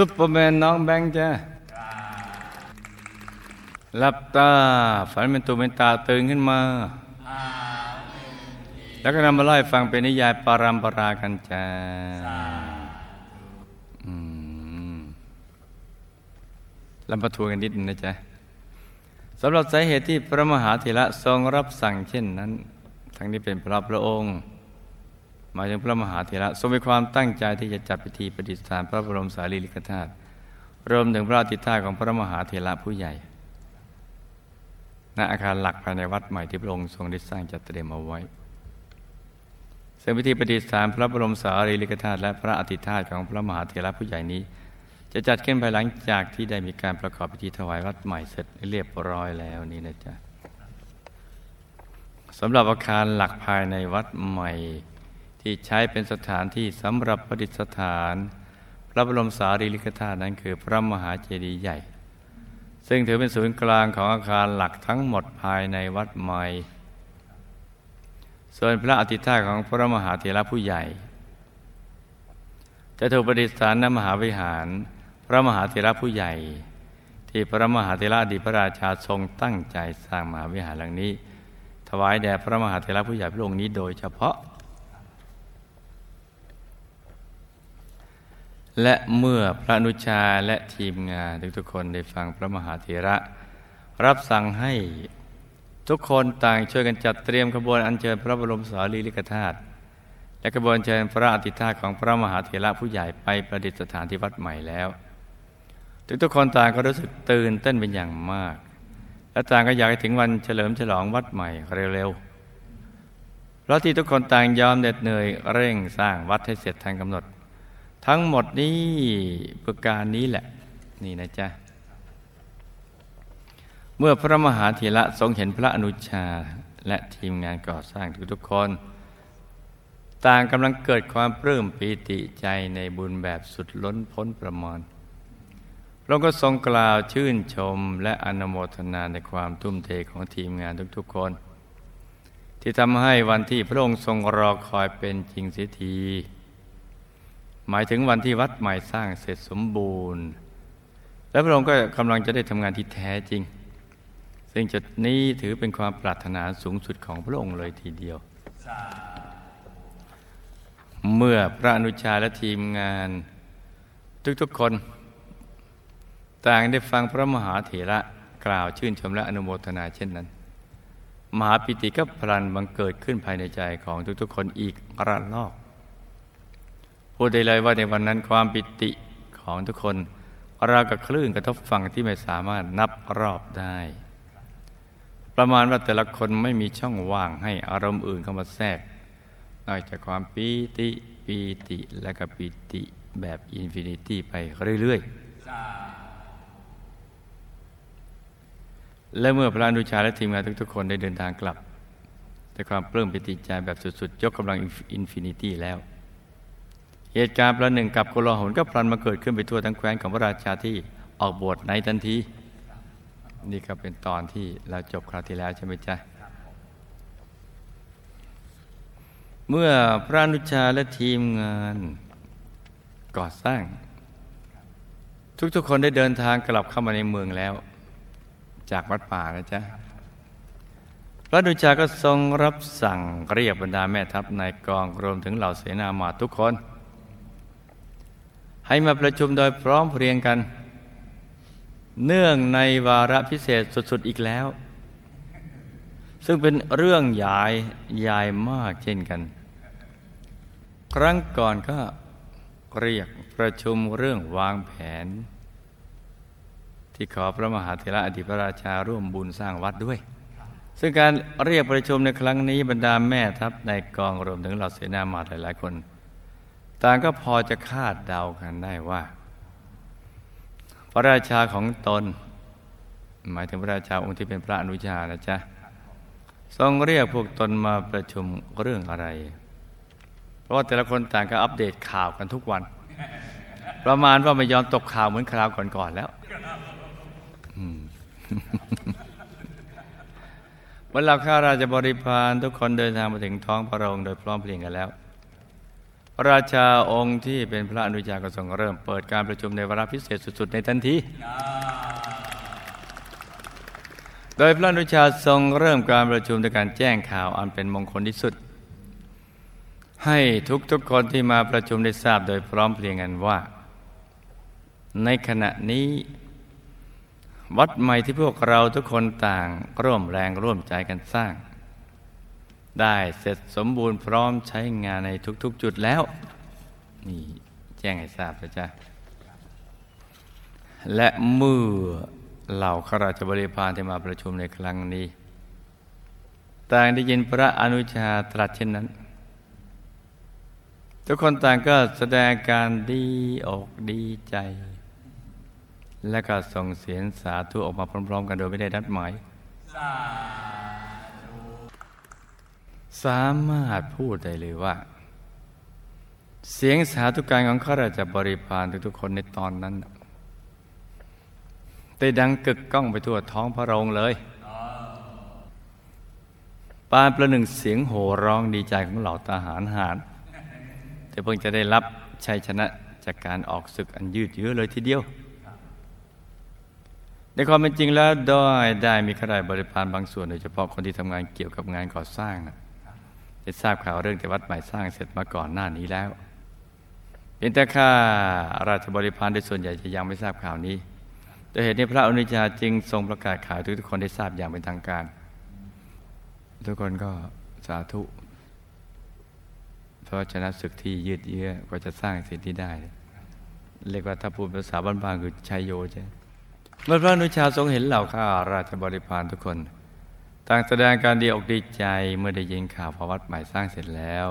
ซุปเปอร์แมนน้องแบงค์จ้ะหลับตา ฝันเป็นตัวเป็นตาตื่นขึ้นมา แล้วก็นำมาเล่าฟังเป็นนิยายปารัมปรากันจ้าลำประทวนกันนิดนึงนะจ๊ะสำหรับสาเหตุที่พระมหาเถระทรงรับสั่งเช่นนั้น ทั้งนี้เป็นพระพระองค์ มายถึงพระมหาเถระทรงมีความตั้งใจที่จะจัดพิธีประดิษฐานพระบรมสารีริกธาตุรวมถึงพระอธิธาตุของพระมหาเถระผู้ใหญ่ณอาคารหลักภายในวัดใหม่ที่พระองค์ทรงได้สร้างจัดเตรียมเอาไว้ซึ่งพิธีประดิษฐานพระบรมสารีริกธาตุและพระอธิธาตุของพระมหาเถระผู้ใหญ่นี้ จะจัดขึ้นภายหลังจากที่ได้มีการประกอบพิธีถวายวัดใหม่เสร็จเรียบร้อยแล้วนี่นะจ๊ะสำหรับอาคารหลักภายในวัดใหม่ ที่ใช้เป็นสถานที่สำหรับประดิษฐาน พระบรมสารีริกธาตุนั้นคือพระมหาเจดีย์ใหญ่ ซึ่งถือเป็นศูนย์กลางของอาคารหลักทั้งหมดภายในวัดใหม่ ส่วนพระอธิธาของพระมหาเถระผู้ใหญ่ จะถูกประดิษฐานณมหาวิหาร พระมหาเถระผู้ใหญ่ ที่พระมหาเถระอดีตพระราชาทรงตั้งใจสร้างมหาวิหารหลังนี้ ถวายแด่พระมหาเถระผู้ใหญ่พระองค์นี้โดยเฉพาะ และเมื่อพระนุชาและทีมงานทุกๆคนได้ฟังพระมหาเถระ รับสั่งให้ทุกคนต่างช่วยกันจัดเตรียมขบวนอัญเชิญพระบรมสารีริกธาตุและขบวนเชิญพระอธิธาของพระมหาเถระผู้ใหญ่ไปประดิษฐานที่วัดใหม่แล้วทุกๆคนต่างก็รู้สึกตื่นเต้นเป็นอย่างมาก และต่างก็อยากให้ถึงวันเฉลิมฉลองวัดใหม่เร็วๆเพราะที่ทุกคนต่างยอมเหน็ดเหนื่อยเร่งสร้างวัดให้เสร็จทันกำหนด ทั้งหมดนี้ประการนี้แหละ นี่นะจ๊ะ เมื่อพระมหาเถระทรงเห็นพระอนุชาและทีมงานก่อสร้างทุกๆคน ต่างกำลังเกิดความปลื้มปีติใจในบุญแบบสุดล้นพ้นประมาณพระองค์ก็ทรงกล่าวชื่นชมและอนโมทนาในความทุ่มเทของทีมงานทุกๆคน ที่ทำให้วันที่พระองค์ทรงรอคอยเป็นจริงเสียที หมายถึงวันที่วัดใหม่สร้างเสร็จสมบูรณ์ และพระองค์ก็กำลังจะได้ทำงานที่แท้จริง ซึ่งจุดนี้ถือเป็นความปรารถนาสูงสุดของพระองค์เลยทีเดียว เมื่อพระอนุชาและทีมงาน ทุกๆคน ต่างได้ฟังพระมหาเถระกล่าวชื่นชมและอนุโมทนาเช่นนั้น มหาปิติก็พลันบังเกิดขึ้นภายในใจของทุกๆคนอีกระลอก พูดได้เลยว่าในวันนั้นความปิติของทุกคนราวกับคลื่นกระทบฝั่งที่ไม่สามารถนับรอบได้ ประมาณว่าแต่ละคนไม่มีช่องว่างให้อารมณ์อื่นเข้ามาแทรก นอกจากความปีติปีติและก็ปีติแบบ infinity ไปเรื่อยๆ และเมื่อพระอนุชาและทีมงานทุกๆคนได้เดินทางกลับ แต่ความปลื้มปิติใจแบบสุดๆ ยกกำลัง infinity แล้ว เหตุการณ์ประหนึ่งกับโกลาหลก็พลันมาเกิดขึ้นไปทั่วทั้งแคว้นของพระราชาที่ออกบวชในทันที นี่ก็เป็นตอนที่เราจบคราวที่แล้วใช่ไหมจ๊ะ เมื่อพระนุชาและทีมงานก่อสร้าง ทุกๆคนได้เดินทางกลับเข้ามาในเมืองแล้ว จากวัดป่านะจ๊ะพระนุชาก็ทรงรับสั่งเรียกบรรดาแม่ทัพนายกองรวมถึงเหล่าเสนาหมาทุกคน ให้มาประชุมโดยพร้อมเพรียงกัน เนื่องในวาระพิเศษสุดๆอีกแล้ว ซึ่งเป็นเรื่องใหญ่ใหญ่มากเช่นกัน ครั้งก่อนก็เรียกประชุมเรื่องวางแผน ที่ขอพระมหาเถระอดีตพระราชาร่วมบุญสร้างวัดด้วย ซึ่งการเรียกประชุมในครั้งนี้บรรดาแม่ทัพในกองรวมถึงเหล่าเสนาหมาหลายๆคน ต่างก็พอจะคาดเดากันได้ว่า พระราชาของตน หมายถึงพระราชาองค์ที่เป็นพระอนุชานะจ๊ะทรงเรียกพวกตนมาประชุมเรื่องอะไร เพราะว่าแต่ละคนต่างก็อัปเดตข่าวกันทุกวัน ประมาณว่าไม่ยอมตกข่าวเหมือนคราวก่อนๆแล้วเมื่อเราข้าราชบริพารทุกคนเดินทางมาถึงท้องพระโรงโดยพร้อมเพรียงกันแล้ว ราชาองค์ที่เป็นพระอนุชาก็ทรงเริ่มเปิดการประชุมในวาระพิเศษสุด ๆ ในทันที โดยพระอนุชาทรงเริ่มการประชุมด้วยการแจ้งข่าวอันเป็นมงคลที่สุด ให้ทุกๆคนที่มาประชุมได้ทราบโดยพร้อมเพรียงกันว่า ในขณะนี้ วัดใหม่ที่พวกเราทุกคนต่างร่วมแรงร่วมใจกันสร้าง ได้เสร็จสมบูรณ์พร้อมใช้งานในทุกๆจุดแล้ว นี่แจ้งให้ทราบนะจ๊ะและเมื่อเหล่าข้าราชบริพารที่มาประชุมในครั้งนี้ ต่างได้ยินพระอนุชาตรัสเช่นนั้น ทุกคนต่างก็แสดงการดีอกดีใจ และก็ส่งเสียงสาธุออกมาพร้อม ๆ กันโดยไม่ได้นัดหมาย สามารถพูดได้เลยว่า เสียงสาธุการของข้าราชบริพารทุกๆคนในตอนนั้นได้ดังกึกก้องไปทั่วท้องพระโรงเลยปานประหนึ่งเสียงโห่ร้องดีใจของเหล่าทหารหารแต่เพิ่งจะได้รับชัยชนะจากการออกศึกอันยืดเยื้อเลยทีเดียว ในความเป็นจริงแล้วด้ได้มีข้าราชบริพารบางส่วนโดยเฉพาะคนที่ทำงานเกี่ยวกับงานก่อสร้างนะ ได้ทราบข่าวเรื่องที่วัดใหม่สร้างเสร็จมาก่อนหน้านี้แล้วเพียงแต่ข้าราชบริพารโดยส่วนใหญ่จะยังไม่ทราบข่าวนี้โดยเหตุนี้พระอนุชาจึงทรงประกาศข่าวทุกคนได้ทราบอย่างเป็นทางการ ทุกคนก็สาธุเพราะชนะศึกที่ยืดเยื้อกว่าจะสร้างสิ่งที่ได้ เรียกว่าถ้าพูดภาษาบ้านๆคือชัยโยใช่เมื่อพระอนุชาทรงเห็นเหล่าข้าราชบริพารทุกคน ต่างแสดงการดีอกดีใจเมื่อได้ยินข่าวพระวัดใหม่สร้างเสร็จแล้ว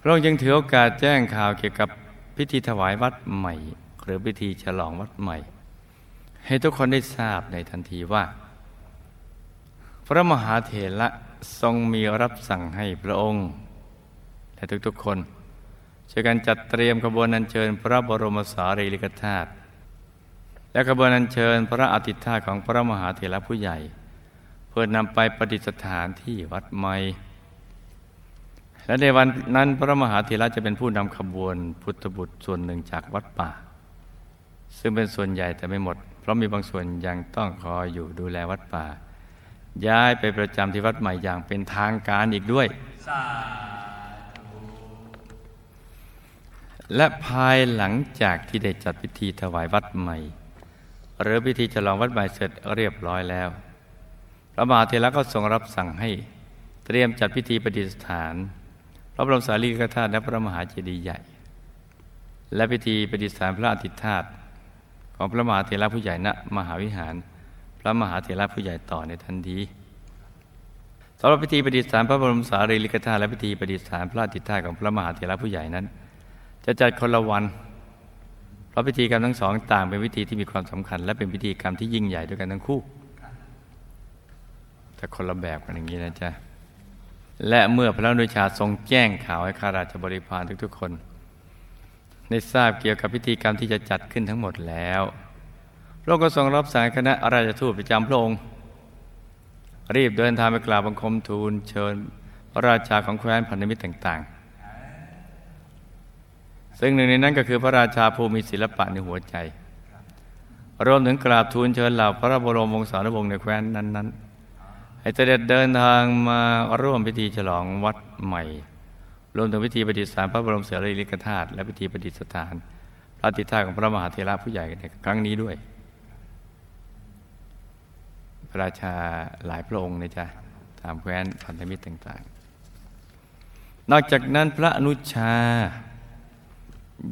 พระองค์ยังถือโอกาสแจ้งข่าวเกี่ยวกับพิธีถวายวัดใหม่ หรือพิธีฉลองวัดใหม่ ให้ทุกคนได้ทราบในทันทีว่า พระมหาเถระทรงมีรับสั่งให้พระองค์ และทุกๆคนช่วยกันจัดเตรียมขบวนอัญเชิญพระบรมสารีริกธาตุและขบวนอัญเชิญพระอธิธาของพระมหาเถระผู้ใหญ่ เพื่อนำไปประดิษฐานที่วัดใหม่ และในวันนั้นพระมหาเถระจะเป็นผู้นำขบวนพุทธบุตรส่วนหนึ่งจากวัดป่า ซึ่งเป็นส่วนใหญ่แต่ไม่หมด เพราะมีบางส่วนยังต้องคอยอยู่ดูแลวัดป่า ย้ายไปประจำที่วัดใหม่อย่างเป็นทางการอีกด้วยและภายหลังจากที่ได้จัดพิธีถวายวัดใหม่ หรือพิธีฉลองวัดใหม่เสร็จเรียบร้อยแล้ว พระมหาเถระก็ทรงรับสั่งให้ เตรียมจัดพิธีประดิษฐาน พระบรมสารีริกธาตุและพระมหาเจดีย์ใหญ่ และพิธีประดิษฐานพระอธิตย์ธาตุของพระมหาเถระผู้ใหญ่ณมหาวิหาร พระมหาเถระผู้ใหญ่ต่อในทันทีสำหรับพิธีประดิษฐานพระบรมสารีริกธาตุและพิธีประดิษฐานพระอธิตย์ธาตุของพระมหาเถระผู้ใหญ่นั้น จะจัดคนละวันเพราะพิธีกรรมทั้งสองต่างเป็นพิธีที่มีความสำคัญ และเป็นพิธีกรรมที่ยิ่งใหญ่ด้วยกันทั้งคู่ แต่คนละแบบกันอย่างนี้นะจ๊ะ และเมื่อพระนุชาทรงแจ้งข่าวให้ข้าราชบริพารทุกๆคนได้ทราบเกี่ยวกับพิธีกรรมที่จะจัดขึ้นทั้งหมดแล้ว พระองค์ก็ทรงรับสั่งคณะราชทูตประจำพระองค์ รีบเดินทางไปกราบบังคมทูลเชิญพระราชาของแคว้นพันธมิตรต่าง ๆ ซึ่งหนึ่งในนั้นก็คือพระราชาภูมิศิลปะในหัวใจ รวมถึงกราบทูลเชิญเหล่าพระบรมวงศานุวงศ์ในแคว้นนั้น ๆ ให้เสด็จเดินทางมาร่วมพิธีฉลองวัดใหม่ รวมถึงพิธีประดิษฐานพระบรมเสรีริกธาตุและพิธีประดิษฐานพระติธาของพระมหาเถระผู้ใหญ่ในครั้งนี้ด้วย พระราชาหลายพระองค์นะจ๊ะตามแคว้นพันธมิตรต่างๆ นอกจากนั้นพระอนุชา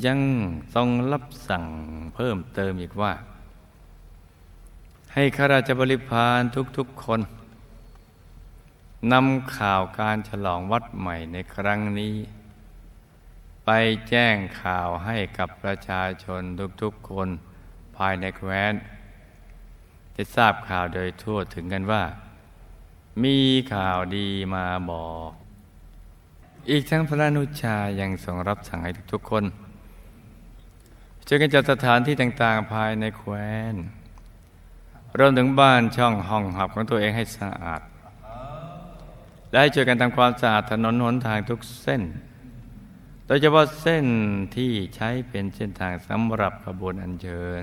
ยังทรงรับสั่งเพิ่มเติมอีกว่า ให้ข้าราชบริพารทุกๆคน นำข่าวการฉลองวัดใหม่ในครั้งนี้ ไปแจ้งข่าวให้กับประชาชนทุกๆคนภายในแคว้นจะทราบข่าวโดยทั่วถึงกันว่า มีข่าวดีมาบอก อีกทั้งพระนุชายังทรงรับสั่งให้ทุกๆคนช่วยกันจัดสถานที่ต่างๆภายในแคว้นรวมถึงบ้านช่องห้องหับของตัวเองให้สะอาด และให้ช่วยกันทำความสะอาดถนนหนทางทุกเส้น โดยเฉพาะเส้นที่ใช้เป็นเส้นทางสำหรับขบวนอัญเชิญ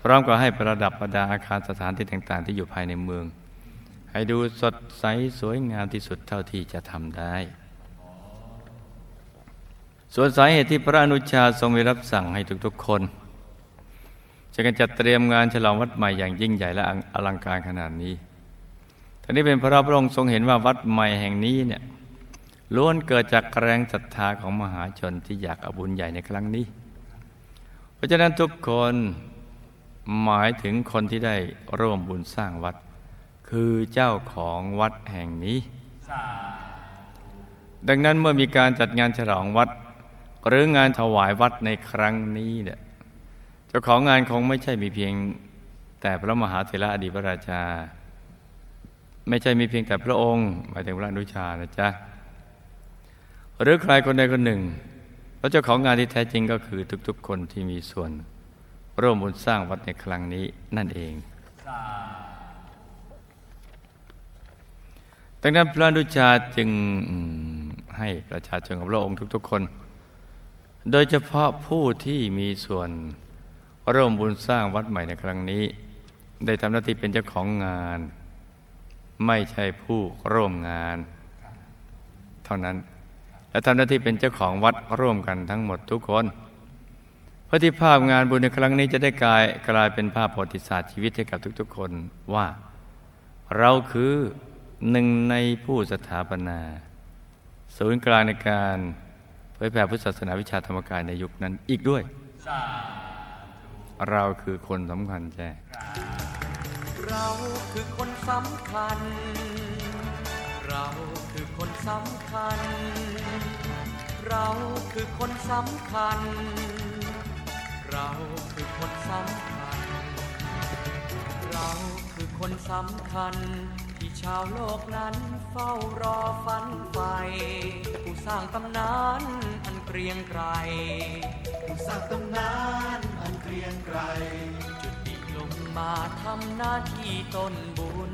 พร้อมกับให้ประดับประดาอาคารสถานที่ต่างๆ ที่อยู่ภายในเมือง ให้ดูสดใสสวยงามที่สุดเท่าที่จะทำได้ ส่วนสาเหตุที่พระอนุชาทรงมีรับสั่งให้ทุกๆ คนจะกันจัดเตรียมงานฉลองวัดใหม่อย่างยิ่งใหญ่และอลังการขนาดนี้ ท่านี้เป็นพระพระองค์ทรงเห็นว่าวัดใหม่แห่งนี้เนี่ยล้วนเกิดจากแรงศรัทธาของมหาชนที่อยากอบุญใหญ่ในครั้งนี้ เพราะฉะนั้นทุกคนหมายถึงคนที่ได้ร่วมบุญสร้างวัด คือเจ้าของวัดแห่งนี้ ดังนั้นเมื่อมีการจัดงานฉลองวัด หรืองานถวายวัดในครั้งนี้เนี่ยเจ้าของงานคงไม่ใช่มีเพียง แต่พระมหาเถระอดีตพระราชา ไม่ใช่มีเพียงแต่พระองค์ หมายถึงพระอนุชานะจ๊ะ หรือใครคนใดคนหนึ่งพระเจ้าของงานที่แท้จริงก็คือทุกๆ คนที่มีส่วน ร่วมบุญสร้างวัดในครั้งนี้นั่นเองดังนั้นพระอนุชาจึงให้ประชาชนของพระองค์ทุกๆคน โดยเฉพาะผู้ที่มีส่วนร่วมบุญสร้างวัดใหม่ในครั้งนี้ ได้ทำหน้าที่เป็นเจ้าของงาน ไม่ใช่ผู้ร่วมงาน เท่านั้น และทำหน้าที่เป็นเจ้าของวัดร่วมกันทั้งหมดทุกคนพื่อที่ภาพงานบุญในครั้งนี้จะได้กลายกลายเป็นภาพประวัติศาสตร์ชีวิตให้กับทุก ๆ คนว่า เราคือหนึ่งในผู้สถาปนา ศูนย์กลางในการเผยแผ่พุทธศาสนาวิชาธรรมกายในยุคนั้นอีกด้วย เราคือคนสำคัญแจ้ เราคือคนสำคัญ เราคือคนสำคัญ เราคือคนสำคัญ เราคือคนสำคัญ เราคือคนสำคัญ ที่ชาวโลกนั้นเฝ้ารอฝันไฟผู้สร้างตำนานอันเกรียงไกรผู้สร้างตำนานอันเกรียงไกรจุด ลงมาทำหน้าที่ต้นบุญ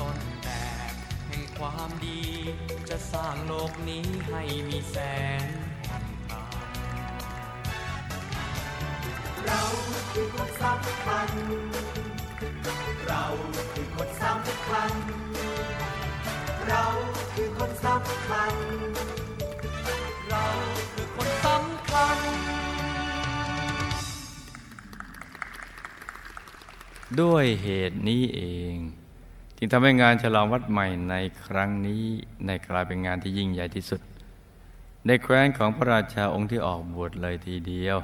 ต้นแบบแห่งความดี จะสร้างโลกนี้ให้มีแสงเราคือคนสำคัญ เราคือคนสำคัญ เราคือคนสำคัญ เราคือคนสำคัญ ด้วยเหตุนี้เอง จึงทำให้งานฉลองวัดใหม่ในครั้งนี้ในกลายเป็นงานที่ยิ่งใหญ่ที่สุด ในแคว้นของพระราชาองค์ที่ออกบวชเลยทีเดียว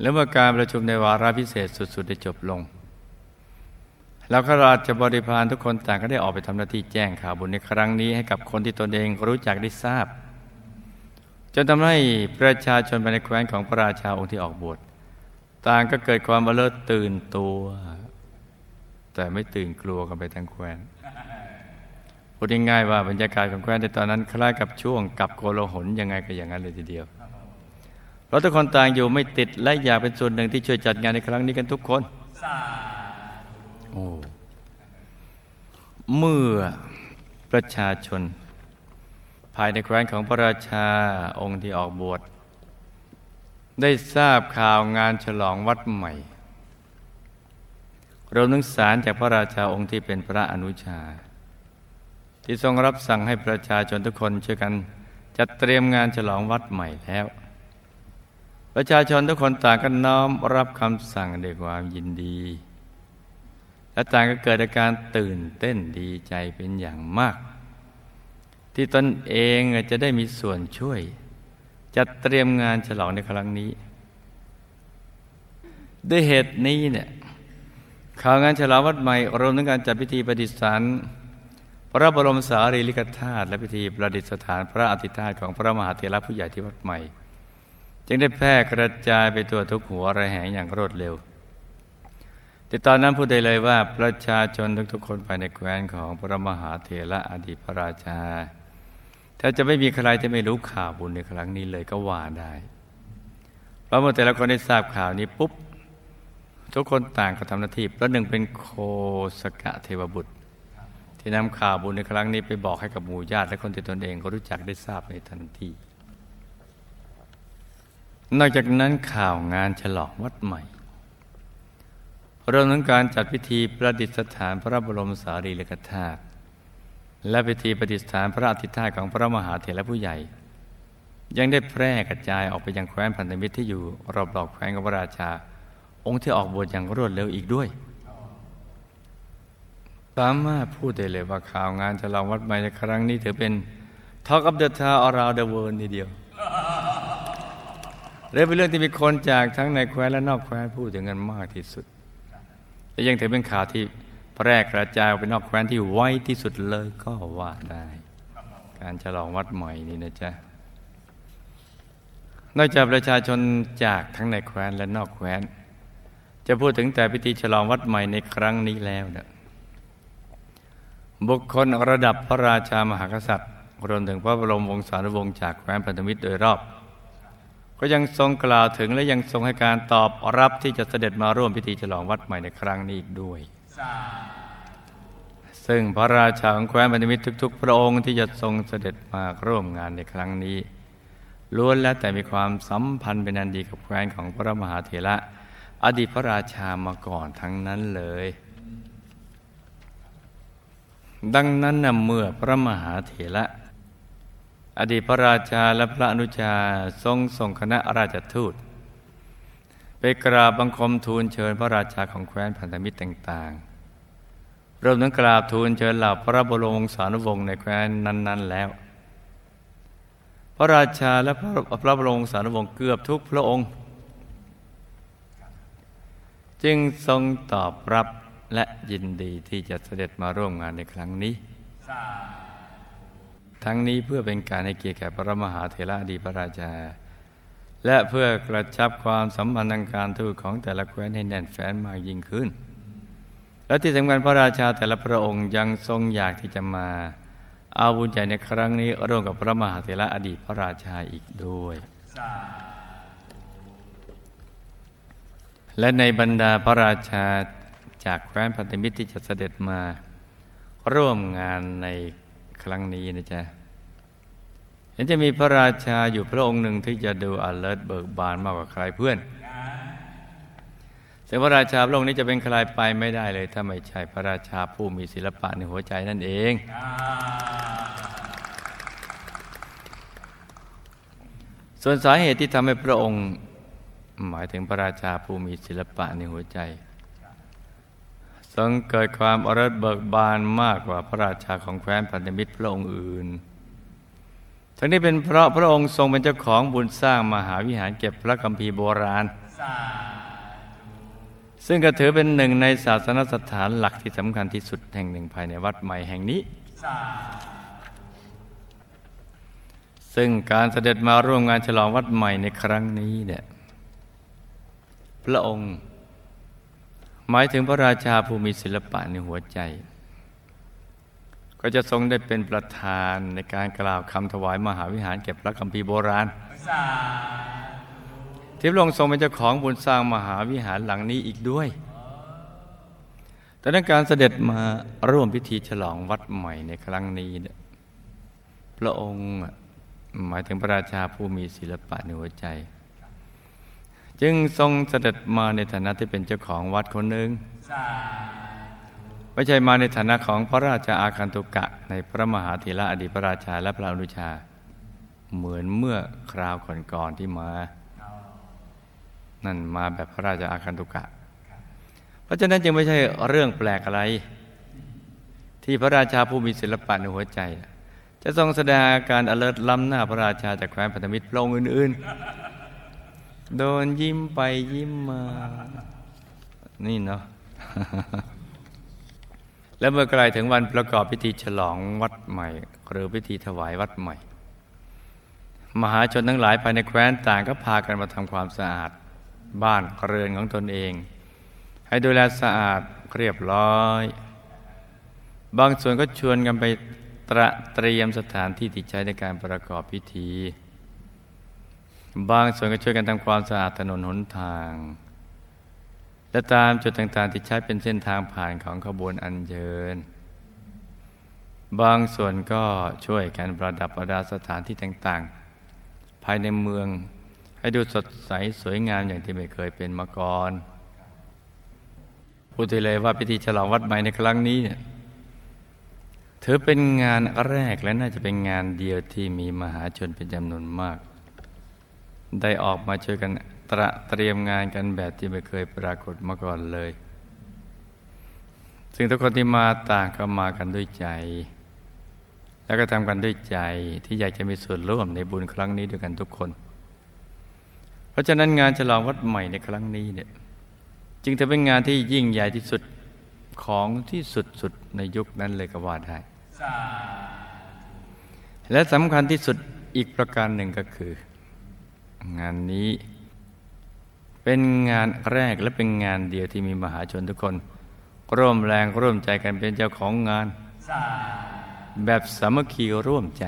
แล้วเมื่อการประชุมในวาระพิเศษสุดๆได้จบลงแล้วข้าราชบริพารทุกคนต่างก็ได้ออกไปทำหน้าที่แจ้งข่าวบุญในครั้งนี้ให้กับคนที่ตนเองรู้จักได้ทราบ จนทำให้ประชาชนภายในแคว้นของพระราชาองค์ที่ออกบวช ต่างก็เกิดความเลิศตื่นตัว แต่ไม่ตื่นกลัวกันไปทั้งแคว้นพูดง่ายๆว่าบรรยากาศของแคว้นในตอนนั้นคล้ายกับช่วงกับโกลหนยังไงก็อย่างนั้นเลยทีเดียวเราทุกคนต่างอยู่ไม่ติดและอยากเป็นส่วนหนึ่งที่ช่วยจัดงานในครั้งนี้กันทุกคนโอ้เมื่อประชาชน ภายในแคว้นของพระราชาองค์ที่ออกบวช ได้ทราบข่าวงานฉลองวัดใหม่รวมถึงสารจากพระราชาองค์ที่เป็นพระอนุชา ที่ทรงรับสั่งให้ประชาชนทุกคนช่วยกันจัดเตรียมงานฉลองวัดใหม่แล้ว ประชาชนทุกคนต่างก็น้อมรับคำสั่งด้วยความยินดี และต่างก็เกิดอาการตื่นเต้นดีใจเป็นอย่างมาก ที่ตนเองจะได้มีส่วนช่วย จัดเตรียมงานฉลองในครั้งนี้ ด้วยเหตุนี้เนี่ยข่าวงานฉลองวัดใหม่รวมถึงการจัดพิธีประดิษฐานพระบรมสารีริกธาตุและพิธีประดิษฐานพระอธิธาตุของพระมหาเถระผู้ใหญ่ที่วัดใหม่ จึงได้แพร่กระจายไปตัวทุกหัวระแหงอย่างรวดเร็ว แต่ตอนนั้นพูดได้เลยว่าประชาชนทุกๆคนภายในแคว้นของพระมหาเถระอดีตพระราชา แทบจะไม่มีใครที่ไม่รู้ข่าวบุญในครั้งนี้เลยก็ว่าได้เพราะเมื่อแต่ละคนได้ทราบข่าวนี้ปุ๊บ ทุกคนต่างก็ทำหน้าที่ประหนึ่งเป็นโคสกะเทวบุตร ที่นำข่าวบุญในครั้งนี้ไปบอกให้กับหมู่ญาติและคนที่ตนเองเขารู้จักได้ทราบในทันทีนอกจากนั้นข่าวงานฉลองวัดใหม่เรวมทั้งการจัดพิธีประดิษฐานพระบรมสารีริกธาตุ และพิธีประดิษฐานพระอธิธาตุของพระมหาเถรผู้ใหญ่ ยังได้แพร่กระจายออกไปยังแคว้นพันธมิตรที่อยู่รอบๆแคว้นกบพระราชา องค์ที่ออกบวชอย่างรวดเร็วอีกด้วย สามารถพูดได้เลยว่าข่าวงานฉลองวัดใหม่ในครั้งนี้ถือเป็น Talk of the Town around the world ทีเดียวเรื่องเป็นเรื่องที่มีคนจากทั้งในแคว้นและนอกแคว้นพูดถึงกันมากที่สุดและยังถือเป็นข่าวที่ แพร่กระจายไปนอกแคว้นที่ไวที่สุดเลยก็ว่าได้ การฉลองวัดใหม่นี่นะจ๊ะนอกจากประชาชนจากทั้งในแคว้นและนอกแคว้น จะพูดถึงแต่พิธีฉลองวัดใหม่ในครั้งนี้แล้วนะบุคคลระดับพระราชามหากษัตริย์รวมถึงพระบรมวงศานุวงศ์จากแคว้นพันธมิตรโดยรอบ ก็ยังทรงกล่าวถึงและยังทรงให้การตอบรับที่จะเสด็จมาร่วมพิธีฉลองวัดใหม่ในครั้งนี้อีกด้วย ซึ่งพระราชาของแคว้นพันธมิตรทุก ๆ พระองค์ที่จะทรงเสด็จมาร่วมงานในครั้งนี้ล้วนแล้วแต่มีความสัมพันธ์เป็นอันดีกับแคว้นของพระมหาเถระ อดีตพระราชามาก่อนทั้งนั้นเลย ดังนั้นนะเมื่อพระมหาเถระ อดีตพระราชาและพระอนุชาทรงส่งคณะราชทูต ไปกราบบังคมทูลเชิญพระราชาของแคว้นพันธมิตรต่าง ๆรวมทั้งกราบทูลเชิญเหล่าพระบรมวงศานุวงศ์ในแคว้นนั้น ๆ แล้ว พระราชาและพระพระบรมสารวงศ์เกือบทุกพระองค์ จึงทรงตอบรับและยินดีที่จะเสด็จมาร่วมงานในครั้งนี้ ทั้งนี้เพื่อเป็นการให้เกียรติแก่พระมหาเถระดีพระราชา และเพื่อกระชับความสัมพันธ์ทางการทูตของแต่ละแคว้นให้แน่นแฟ้นมากยิ่งขึ้น และที่สำคัญพระราชาแต่ละพระองค์ยังทรงอยากที่จะมาเอาบุญใจในครั้งนี้ร่วมกับพระมหาเถระอดีตพระราชาอีกด้วย และในบรรดาพระราชาจากแคว้นพันธมิตรที่จะเสด็จมา ร่วมงานในครั้งนี้นะจ๊ะเห็นจะมีพระราชาอยู่พระองค์หนึ่งที่จะดูอเลิศเบิกบานมากกว่าใครเพื่อน แต่พระราชาพระองค์นี้จะเป็นใครไปไม่ได้เลย ถ้าไม่ใช่พระราชาผู้มีศิลปะในหัวใจนั่นเอง ส่วนสาเหตุที่ทำให้พระองค์ หมายถึงพระราชาผู้มีศิลปะในหัวใจทรงเกิดความอริเบิกบานมากกว่าพระราชาของแคว้นพันธมิตรพระองค์อื่น ทั้งนี้เป็นเพราะพระองค์ทรงเป็นเจ้าของบุญสร้างมหาวิหารเก็บพระคัมภีร์โบราณ ซึ่งก็ถือเป็นหนึ่งในศาสนสถานหลักที่สำคัญที่สุดแห่งหนึ่งภายในวัดใหม่แห่งนี้ ซึ่งการเสด็จมาร่วมงานฉลองวัดใหม่ในครั้งนี้เนี่ยพระองค์ หมายถึงพระราชาผู้มีศิลปะในหัวใจ ก็จะทรงได้เป็นประธานในการกล่าวคำถวายมหาวิหารเก็บพระคัมภีร์โบราณ ที่พระองค์ทรงเป็นเจ้าของบุญสร้างมหาวิหารหลังนี้อีกด้วย แต่ในการเสด็จมาร่วมพิธีฉลองวัดใหม่ในครั้งนี้ พระองค์หมายถึงพระราชาผู้มีศิลปะในหัวใจ จึงทรงเสด็จมาในฐานะที่เป็นเจ้าของวัดคนหนึ่งไม่ใช่มาในฐานะของพระราชาอาคันตุกะ ในพระมหาธีระอดีตพระราชาและพระอนุชา เหมือนเมื่อคราวก่อนๆที่มา นั่นมาแบบพระราชอาคันตุกะ เพราะฉะนั้นจึงไม่ใช่เรื่องแปลกอะไร ที่พระราชาผู้มีศิลปะในหัวใจ จะทรงแสดงอาการอเลิศล้ำหน้าพระราชาจากแคว้นพันธมิตรพระองค์อื่นๆ โดนยิ้มไปยิ้มมา นี่เนาะและเมื่อใกล้ถึงวันประกอบพิธีฉลองวัดใหม่ หรือพิธีถวายวัดใหม่ มหาชนทั้งหลายภายในแคว้นต่างก็พากันมาทำความสะอาด บ้านเรือนของตนเอง ให้ดูแลสะอาดเรียบร้อย บางส่วนก็ชวนกันไปตระเตรียมสถานที่ที่ใช้ในการประกอบพิธี บางส่วนก็ช่วยกันทำความสะอาดถนนหนทาง และตามจุดต่างๆที่ใช้เป็นเส้นทางผ่านของขบวนอันเชิญ บางส่วนก็ช่วยกันประดับประดาสถานที่ต่างๆ ภายในเมือง ให้ดูสดใสสวยงามอย่างที่ไม่เคยเป็นมาก่อนพูดเลยว่าพิธีฉลองวัดใหม่ในครั้งนี้เนี่ยถือเป็นงานแรกและน่าจะเป็นงานเดียวที่มีมหาชนเป็นจำนวนมาก ได้ออกมาช่วยกันตระเตรียมงานกันแบบที่ไม่เคยปรากฏมาก่อนเลย ซึ่งทุกคนที่มาต่างก็มากันด้วยใจ แล้วก็ทำกันด้วยใจที่อยากจะมีส่วนร่วมในบุญครั้งนี้ด้วยกันทุกคน ราะฉะนั้นงานฉลองวัดใหม่ในครั้งนี้เนี่ยจึงจะเป็นงานที่ยิ่งใหญ่ที่สุดของที่สุดๆในยุคนั้นเลยก็ว่าได้และสำคัญที่สุดอีกประการหนึ่งก็คือ งานนี้เป็นงานแรกและเป็นงานเดียวที่มีมหาชนทุกคน ร่วมแรงร่วมใจกันเป็นเจ้าของงาน แบบสามัคคีร่วมใจ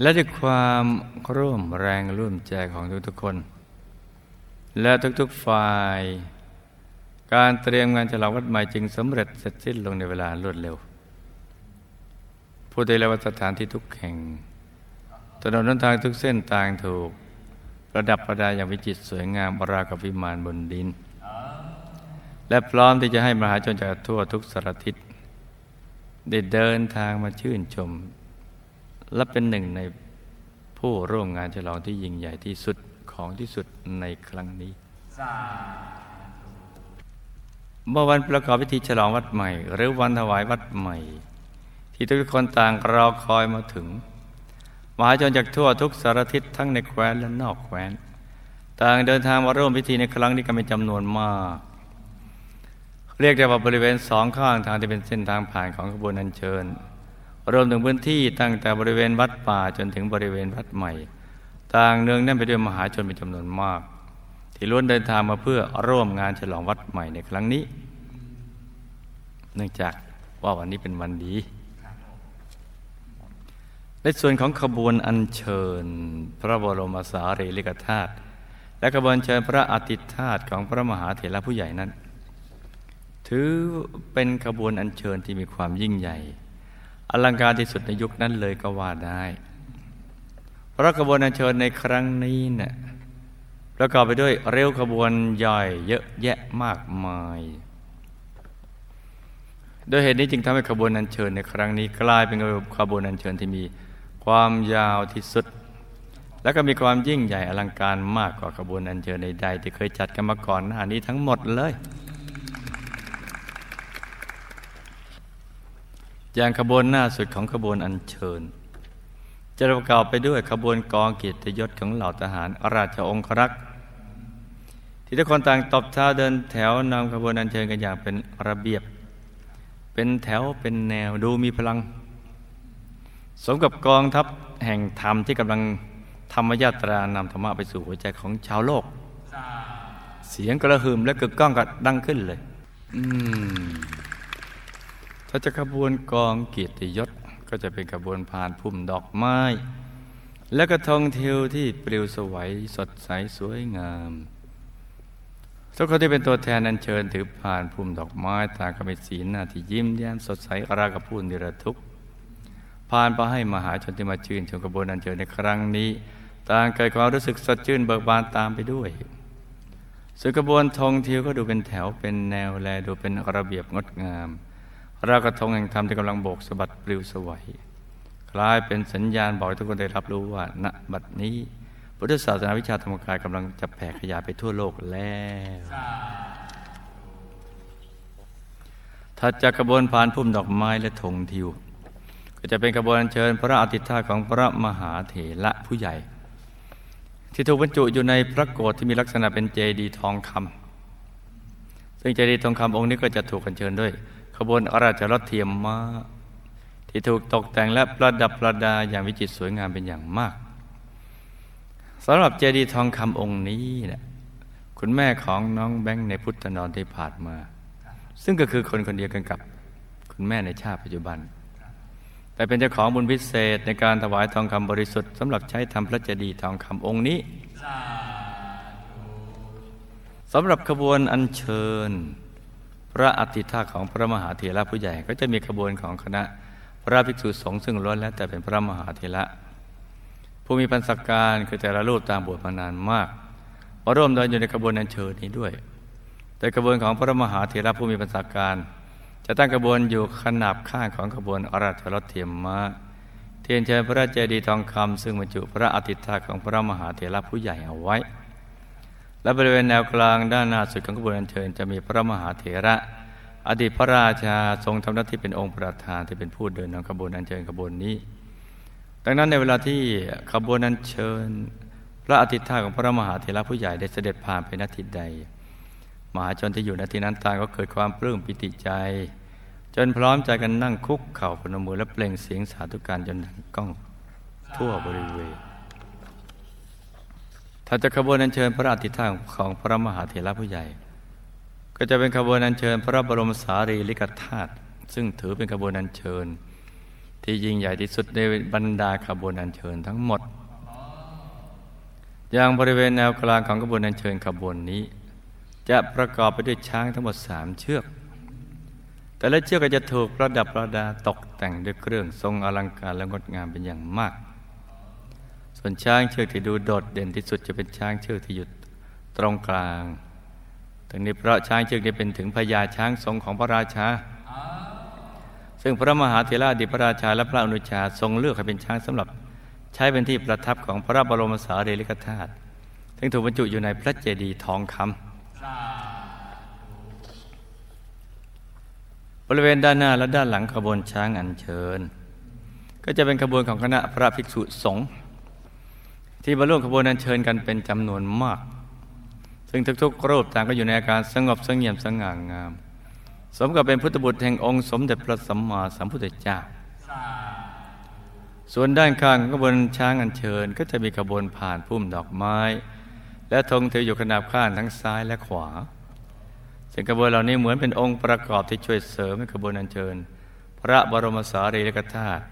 และด้วยความร่วมแรงร่วมใจของทุกๆคน และทุกๆฝ่าย การเตรียมงานฉลองวัดใหม่จึงสำเร็จเสร็จสิ้นลงในเวลารวดเร็วผู้ใดแล้วว่าสถานที่ทุกแห่งถนนนทางทุกเส้นต่างถูก ประดับประดาอย่างวิจิตรสวยงามบรากับวิมานบนดิน และพร้อมที่จะให้มหาชนจากทั่วทุกสารทิศได้เดินทางมาชื่นชม และเป็นหนึ่งในผู้ร่วมงานฉลองที่ยิ่งใหญ่ที่สุดของที่สุดในครั้งนี้ เมื่อวันประกอบพิธีฉลองวัดใหม่ หรือวันถวายวัดใหม่ ที่ทุกคนต่างรอคอยมาถึงมหาชนจากทั่วทุกสารทิศทั้งในแคว้นและนอกแคว้น ต่างเดินทางมาร่วมพิธีในครั้งนี้กันเป็นจำนวนมาก เรียกได้ว่าบริเวณสองข้างทางที่เป็นเส้นทางผ่านของขบวนอัญเชิญ รวมถึงพื้นที่ตั้งแต่บริเวณวัดป่าจนถึงบริเวณวัดใหม่ ต่างเนืองแน่นไปด้วยมหาชนเป็นจำนวนมาก ที่ล้วนเดินทางมาเพื่อร่วมงานฉลองวัดใหม่ในครั้งนี้ เนื่องจากว่าวันนี้เป็นวันดีในส่วนของขบวนอัญเชิญ พระบรมสารีริกธาตุและขบวนเชิญพระอติธาตุของพระมหาเถระผู้ใหญ่นั้น ถือเป็นขบวนอัญเชิญที่มีความยิ่งใหญ่ อลังการที่สุดในยุคนั้นเลยก็ว่าได้เพราะขบวนอัญเชิญในครั้งนี้เนะี่ยประกอบไปด้วยเร็วขบวนใหญ่เยอะแยะมากมายโดยเหตุนี้จึงทำให้ขบวนอัญเชิญในครั้งนี้กลายเป็นขบวนอัญเชิญที่มีความยาวที่สุด และก็มีความยิ่งใหญ่อลังการมากกว่าขบวนอันเชิญใดๆที่เคยจัดกันมาก่อนหน้านี้ทั้งหมดเลย อย่างขบวนหน้าสุดของขบวนอันเชิญ จะประกอบไปด้วยขบวนกองเกียรติยศของเหล่าทหารราชองครักษ์ที่ทุกคนต่างตบเท้าเดินแถวนำขบวนอันเชิญกันอย่างเป็นระเบียบ เป็นแถวเป็นแนวดูมีพลัง สมกับกองทัพแห่งธรรมที่กำลังธรรมยาตรานำธรรมะไปสู่หัวใจของชาวโลก เสียงกระหึ่มและกึกก้องก็ดังขึ้นเลย อืม ถ้าจะขบวนกองเกียรติยศก็จะเป็นขบวนผ่านพุ่มดอกไม้ และกระทงเทวที่ปลิวสวยสดใสสวยงามทุกคนที่เป็นตัวแทนนันเชิญถือผ่านพุ่มดอกไม้ต่างก็มีสีหน้าที่ยิ้มแย้มสดใสรากระพูนนิรทุกข์พานไปให้มหาชนที่มาชื่นชมกระบวนอันเชิญในครั้งนี้ ต่างเกิดความรู้สึกสดชื่นเบิกบานตามไปด้วยส่วนกระบวนธงทิวก็ดูเป็นแถวเป็นแนวแลดูเป็นระเบียบงดงาม รากระทงแห่งธรรมที่กำลังโบกสะบัดปลิวสวยคล้ายเป็นสัญญาณบอกทุกคนได้รับรู้ว่าณบัดนี้ พุทธศาสนาวิชาธรรมกายกำลังจะแผ่ขยายไปทั่วโลกแล้วถัดจากกระบวนผ่านพุ่มดอกไม้และธงทิว ก็จะเป็นกระบวนเชิญพระอธิธาของพระมหาเถระผู้ใหญ่ ที่ถูกบรรจุอยู่ในพระโกศที่มีลักษณะเป็นเจดีย์ทองคำซึ่งเจดีย์ทองคำองค์นี้ก็จะถูกกันเชิญด้วย ขบวนราชรถเทียมมาที่ถูกตกแต่งและประดับประดาอย่างวิจิตรสวยงามเป็นอย่างมากสำหรับเจดีย์ทองคำองค์นี้เนี่ยคุณแม่ของน้องแบงค์ในพุทธนอนที่ผ่านมา ซึ่งก็คือคนคนเดียวกันกับคุณแม่ในชาติปัจจุบัน แต่เป็นเจ้าของบุญพิเศษในการถวายทองคำบริสุทธิ์สำหรับใช้ทำพระเจดีย์ทองคำองค์นี้สำหรับขบวนอัญเชิญ พระอธิธาของพระมหาเถระผู้ใหญ่ก็จะมีขบวนของคณะพระภิกษุสงฆ์ซึ่งล้วนแล้วแต่เป็นพระมหาเถระผู้มีพันสการคือแต่ละรูปตามบวชมานานมากมาร่วมเดินอยู่ในกระบวนการเชิญนี้ด้วย แต่กระบวนของพระมหาเถระผู้มีพันสการ จะตั้งกระบวนอยู่ขนาบข้างของกระบวนอราชรถเทียมมาเทียนเชิญพระเจดีย์ทองคำซึ่งบรรจุพระอธิธาของพระมหาเถระผู้ใหญ่เอาไว้ และบริเวณแนวกลางด้านหน้าสุดของกระบวนการเชิญจะมีพระมหาเถระ อดีตพระราชาทรงทำหน้าที่เป็นองค์ประธานที่เป็นผู้เดินนำขบวนอันเชิญขบวนนี้ ดังนั้นในเวลาที่ขบวนอันเชิญ พระอธิธาของพระมหาเถระผู้ใหญ่ได้เสด็จผ่านไปณทิศใด มหาชนที่อยู่ณที่นั้นต่างก็เกิดความปลื้มปิติใจ จนพร้อมใจกันนั่งคุกเข่าพนมมือและเปล่งเสียงสาธุการจนดังก้องทั่วบริเวณ ถ้าจะขบวนอันเชิญพระอธิธาของพระมหาเถระผู้ใหญ่ ก็จะเป็นขบวนอันเชิญพระบรมสารีริกธาตุซึ่งถือเป็นขบวนอันเชิญ ที่ยิ่งใหญ่ที่สุดในบรรดาขบวนอันเชิญทั้งหมด อย่างบริเวณแนวกลางของขบวนอันเชิญขบวนนี้ จะประกอบไปด้วยช้างทั้งหมดสามเชือก แต่ละเชือกก็จะถูกประดับประดาตกแต่งด้วยเครื่องทรงอลังการและงดงามเป็นอย่างมาก ส่วนช้างเชือกที่ดูโดดเด่นที่สุดจะเป็นช้างเชือกที่หยุดตรงกลางทั้งนี้เพราะช้างเชือกนี้เป็นถึงพญาช้างทรงของพระราชา ซึ่งพระมหาเถระดิพระราชาและพระอนุชาทรงเลือกให้เป็นช้างสำหรับใช้เป็นที่ประทับของพระบรมสารีริกธาตุซึ่งถูกบรรจุอยู่ในพระเจดีย์ทองคำบริเวณด้านหน้าและด้านหลังขบวนช้างอัญเชิญ ก็จะเป็นขบวนของคณะพระภิกษุสงฆ์ ที่มาร่วมขบวนอัญเชิญกันเป็นจำนวนมาก ซึ่งทุกๆรูปต่างก็อยู่ในอาการสงบสงเงียมสง่างาม สมกับเป็นพุทธบุตรแห่งองค์สมเด็จพระสัมมาสัมพุทธเจ้า ส่วนด้านข้างขบวนช้างอัญเชิญก็จะมีขบวนผ่านพุ่มดอกไม้ และธงถืออยู่ขนาบข้างทั้งซ้ายและขวา ซึ่งขบวนเหล่านี้เหมือนเป็นองค์ประกอบที่ช่วยเสริมให้ขบวนอัญเชิญ พระบรมสารีริกธาตุ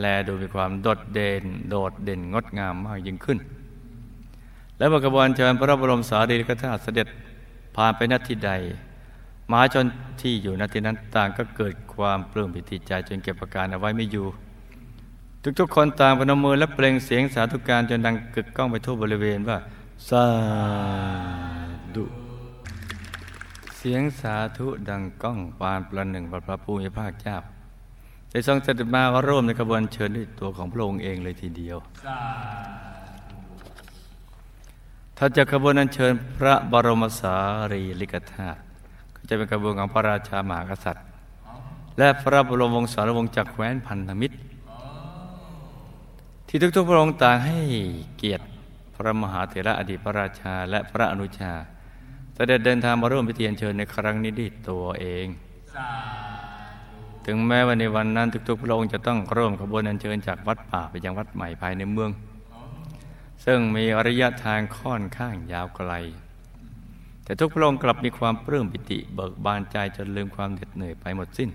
แลดูมีความโดดเด่น โดดเด่นงดงามมากยิ่งขึ้น และเมื่อขบวนเชิญพระบรมสารีริกธาตุเสด็จผ่านไปณที่ใดมหาชนที่อยู่ณที่นั้นต่างก็เกิดความปลื้มปิติใจจนเก็บประการเอาไว้ไม่อยู่ ทุกๆคนต่างพนมมือและเปล่งเสียงสาธุการจนดังกึกก้องไปทั่วบริเวณว่าสาธุเสียงสาธุดังก้องปานประหนึ่งพระภูมิภาคเจ้า ได้ทรงเสด็จมาร่วมในขบวนเชิญด้วยตัวของพระองค์เองเลยทีเดียว ถ้าจะขบวนอัญเชิญพระบรมสารีริกธาตุก็จะเป็นขบวนของพระราชามหากษัตริย์ และพระบรมวงศานุวงศ์จากแคว้นพันธมิตร ที่ทุกๆพระองค์ต่างให้เกียรติพระมหาเถระอดีตพระราชาและพระอนุชาเสด็จเดินทางมาร่วมพิธีอัญเชิญในครั้งนี้ด้วยตัวเอง ถึงแม้ว่าในวันนั้นทุกๆ พระองค์จะต้องร่วมขบวนอัญเชิญจากวัดป่าไปยังวัดใหม่ภายในเมือง ซึ่งมีระยะทางค่อนข้างยาวไกล แต่ทุกพระองค์กลับมีความปลื้มปิติเบิกบานใจจนลืมความเหน็ดเหนื่อยไปหมดสิ้น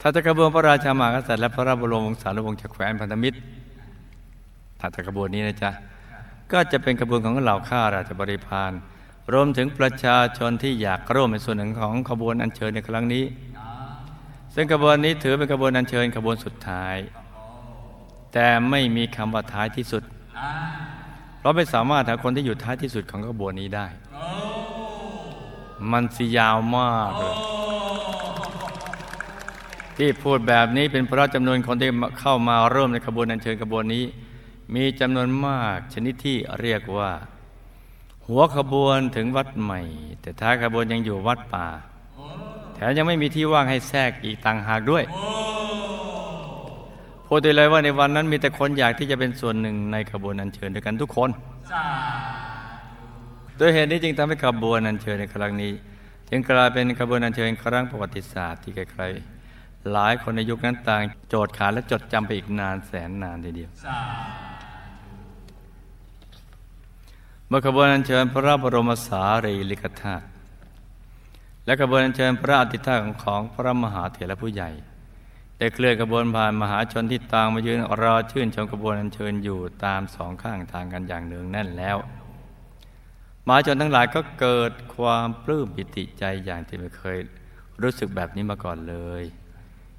ถ้าจะกระบวนพระราชามหากษัตริย์และพระราบรมวงศานุวงศ์จากแคว้นพันธมิตรถ้าจะกระบวนนี้นะจ๊ะก็จะเป็นกระบวนของเหล่าข้าราชบริพารรวมถึงประชาชนที่อยากร่วมในส่วนหนึ่งของขบวนอัญเชิญในครั้งนี้ ซึ่งกระบวนนี้ถือเป็นกระบวนอัญเชิญกระบวนสุดท้าย แต่ไม่มีคำว่าท้ายที่สุด เพราะไม่สามารถหาคนที่อยู่ท้ายที่สุดของกระบวนนี้ได้ มันสิยาวมากเลยที่พูดแบบนี้เป็นเพราะจำนวนคนที่เข้ามาร่วมในขบวนอัญเชิญกระบวนนี้ มีจำนวนมากชนิดที่เรียกว่า หัวขบวนถึงวัดใหม่ แต่ท้ายขบวนยังอยู่วัดป่า แถมยังไม่มีที่ว่างให้แทรกอีกต่างหากด้วยพูดได้เลยว่าในวันนั้นมีแต่คนอยากที่จะเป็นส่วนหนึ่งในขบวนอัญเชิญด้วยกันทุกคนโดยเหตุนี้จึงทำให้ขบวนอัญเชิญในครั้งนี้ จึงกลายเป็นขบวนอัญเชิญครั้งประวัติศาสตร์ที่ใครๆหลายคนในยุคนั้นต่างโจทย์ขาและจดจำไปอีกนานแสนนานทีเดียวเมื่อขบวนอัญเชิญพระบรมสารีริกธาตุ และกระบวนเชิญพระอธิธาของพระมหาเถระผู้ใหญ่ ได้เคลื่อนกระบวนผ่านมหาชนที่ต่างมายืนรอชื่นชมกระบวนเชิญอยู่ตามสองข้างทางกันอย่างเนืองแน่นแล้วมหาชนทั้งหลายก็เกิดความปลื้มปิติใจอย่างที่ไม่เคยรู้สึกแบบนี้มาก่อนเลย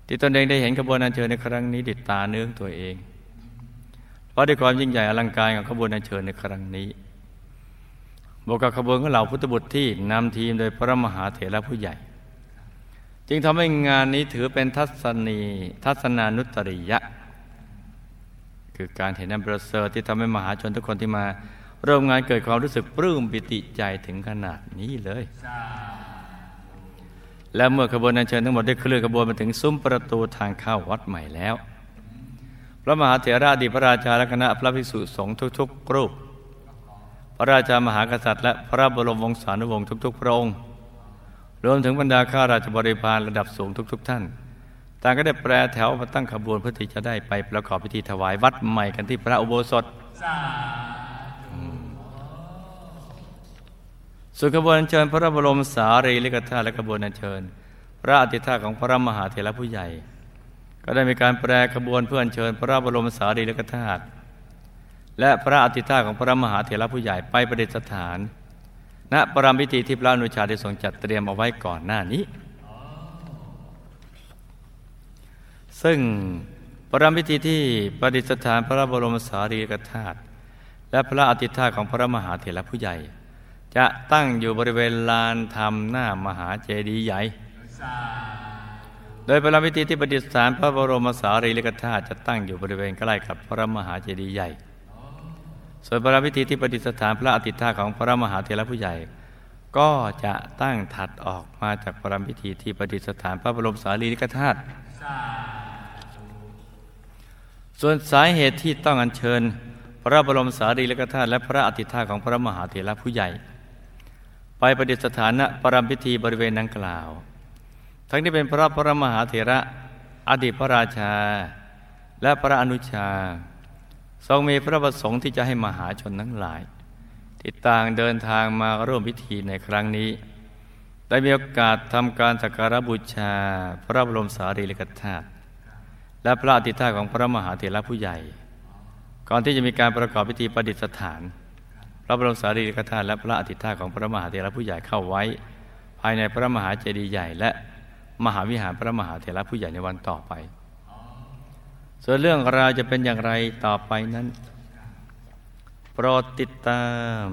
ที่ตนเองได้เห็นขบวนอัญเชิญในครั้งนี้ดิดตาเนื้องตัวเอง เพราะด้วยความยิ่งใหญ่อลังการของขบวนอัญเชิญในครั้งนี้ บวกกับขบวนของเหล่าพุทธบุตรที่นำทีมโดยพระมหาเถระผู้ใหญ่ จึงทำให้งานนี้ถือเป็นทัศนีทัศนานุตริยะ คือการเห็นนันประเสริฐที่ทำให้มหาชนทุกคนที่มาร่วมงานเกิดความรู้สึกปลื้มปิติใจถึงขนาดนี้เลย และเมื่อขบวนอัญเชิญทั้งหมดได้เคลื่อนขบวนมาถึงซุ้มประตูทางเข้าวัดใหม่แล้ว พระมหาเถระดีพระราชาและคณะพระภิกษุสงฆ์ทุกๆรูป พระราชามหากษัตริย์และพระบรมวงศานุวงศ์ทุกๆ พระองค์ รวมถึงบรรดาข้าราชบริพารระดับสูงทุก ๆ ท่านต่างก็ได้แปรแถวมาตั้งขบวนเพื่อที่จะได้ไปประกอบพิธีถวายวัดใหม่กันที่พระอุโบสถส่วนขบวนเชิญพระบรมสารีริกธาตุและขบวนเชิญ พระอธิธาของพระมหาเถรผู้ใหญ่ ก็ได้มีการแปรขบวนเพื่อเชิญพระบรมสารีริกธาตุ และพระอธิธาของพระมหาเถรผู้ใหญ่ไปประดิษฐาน ณปรามพิธีที่พระอนุชาได้ทรงจัดเตรียมเอาไว้ก่อนหน้านี้ ซึ่งปรามพิธีที่ประดิษฐานพระบรมสารีริกธาตุและพระอธิธาของพระมหาเถรผู้ใหญ่ จะตั้งอยู่บริเวณลานธรรมหน้ามหาเจดีย์ใหญ่ โดยพระพิธีที่ประดิษฐานพระบรมสารีริกธาตุจะตั้งอยู่บริเวณใกล้กับพระมหาเจดีย์ใหญ่ ส่วนพระพิธีที่ประดิษฐานพระอธิธาของพระมหาเถรผู้ใหญ่ ก็จะตั้งถัดออกมาจากพระพิธีที่ประดิษฐานพระบรมสารีริกธาตุส่วนสาเหตุที่ต้องอัญเชิญ พระบรมสารีริกธาตุและพระอธิธาของพระมหาเถรผู้ใหญ่ ไปประดิษฐานณปรามพิธีบริเวณดังกล่าว ทั้งที่เป็นพระพระมหาเถระอดีตพระราชา และพระอนุชา ทรงมีพระประสงค์ที่จะให้มหาชนทั้งหลาย ที่ต่างเดินทางมาร่วมพิธีในครั้งนี้ ได้มีโอกาสทำการสักการบูชาพระบรมสารีริกธาตุและพระอธิธาของพระมหาเถระผู้ใหญ่ ก่อนที่จะมีการประกอบพิธีประดิษฐาน พระบรมสารีริกธาตุและพระอธิธาของพระมหาเถระผู้ใหญ่เข้าไว้ ภายในพระมหาเจดีย์ใหญ่ และมหาวิหารพระมหาเถระผู้ใหญ่ในวันต่อไป ส่วนเรื่องราวจะเป็นอย่างไรต่อไปนั้น โปรดติดตาม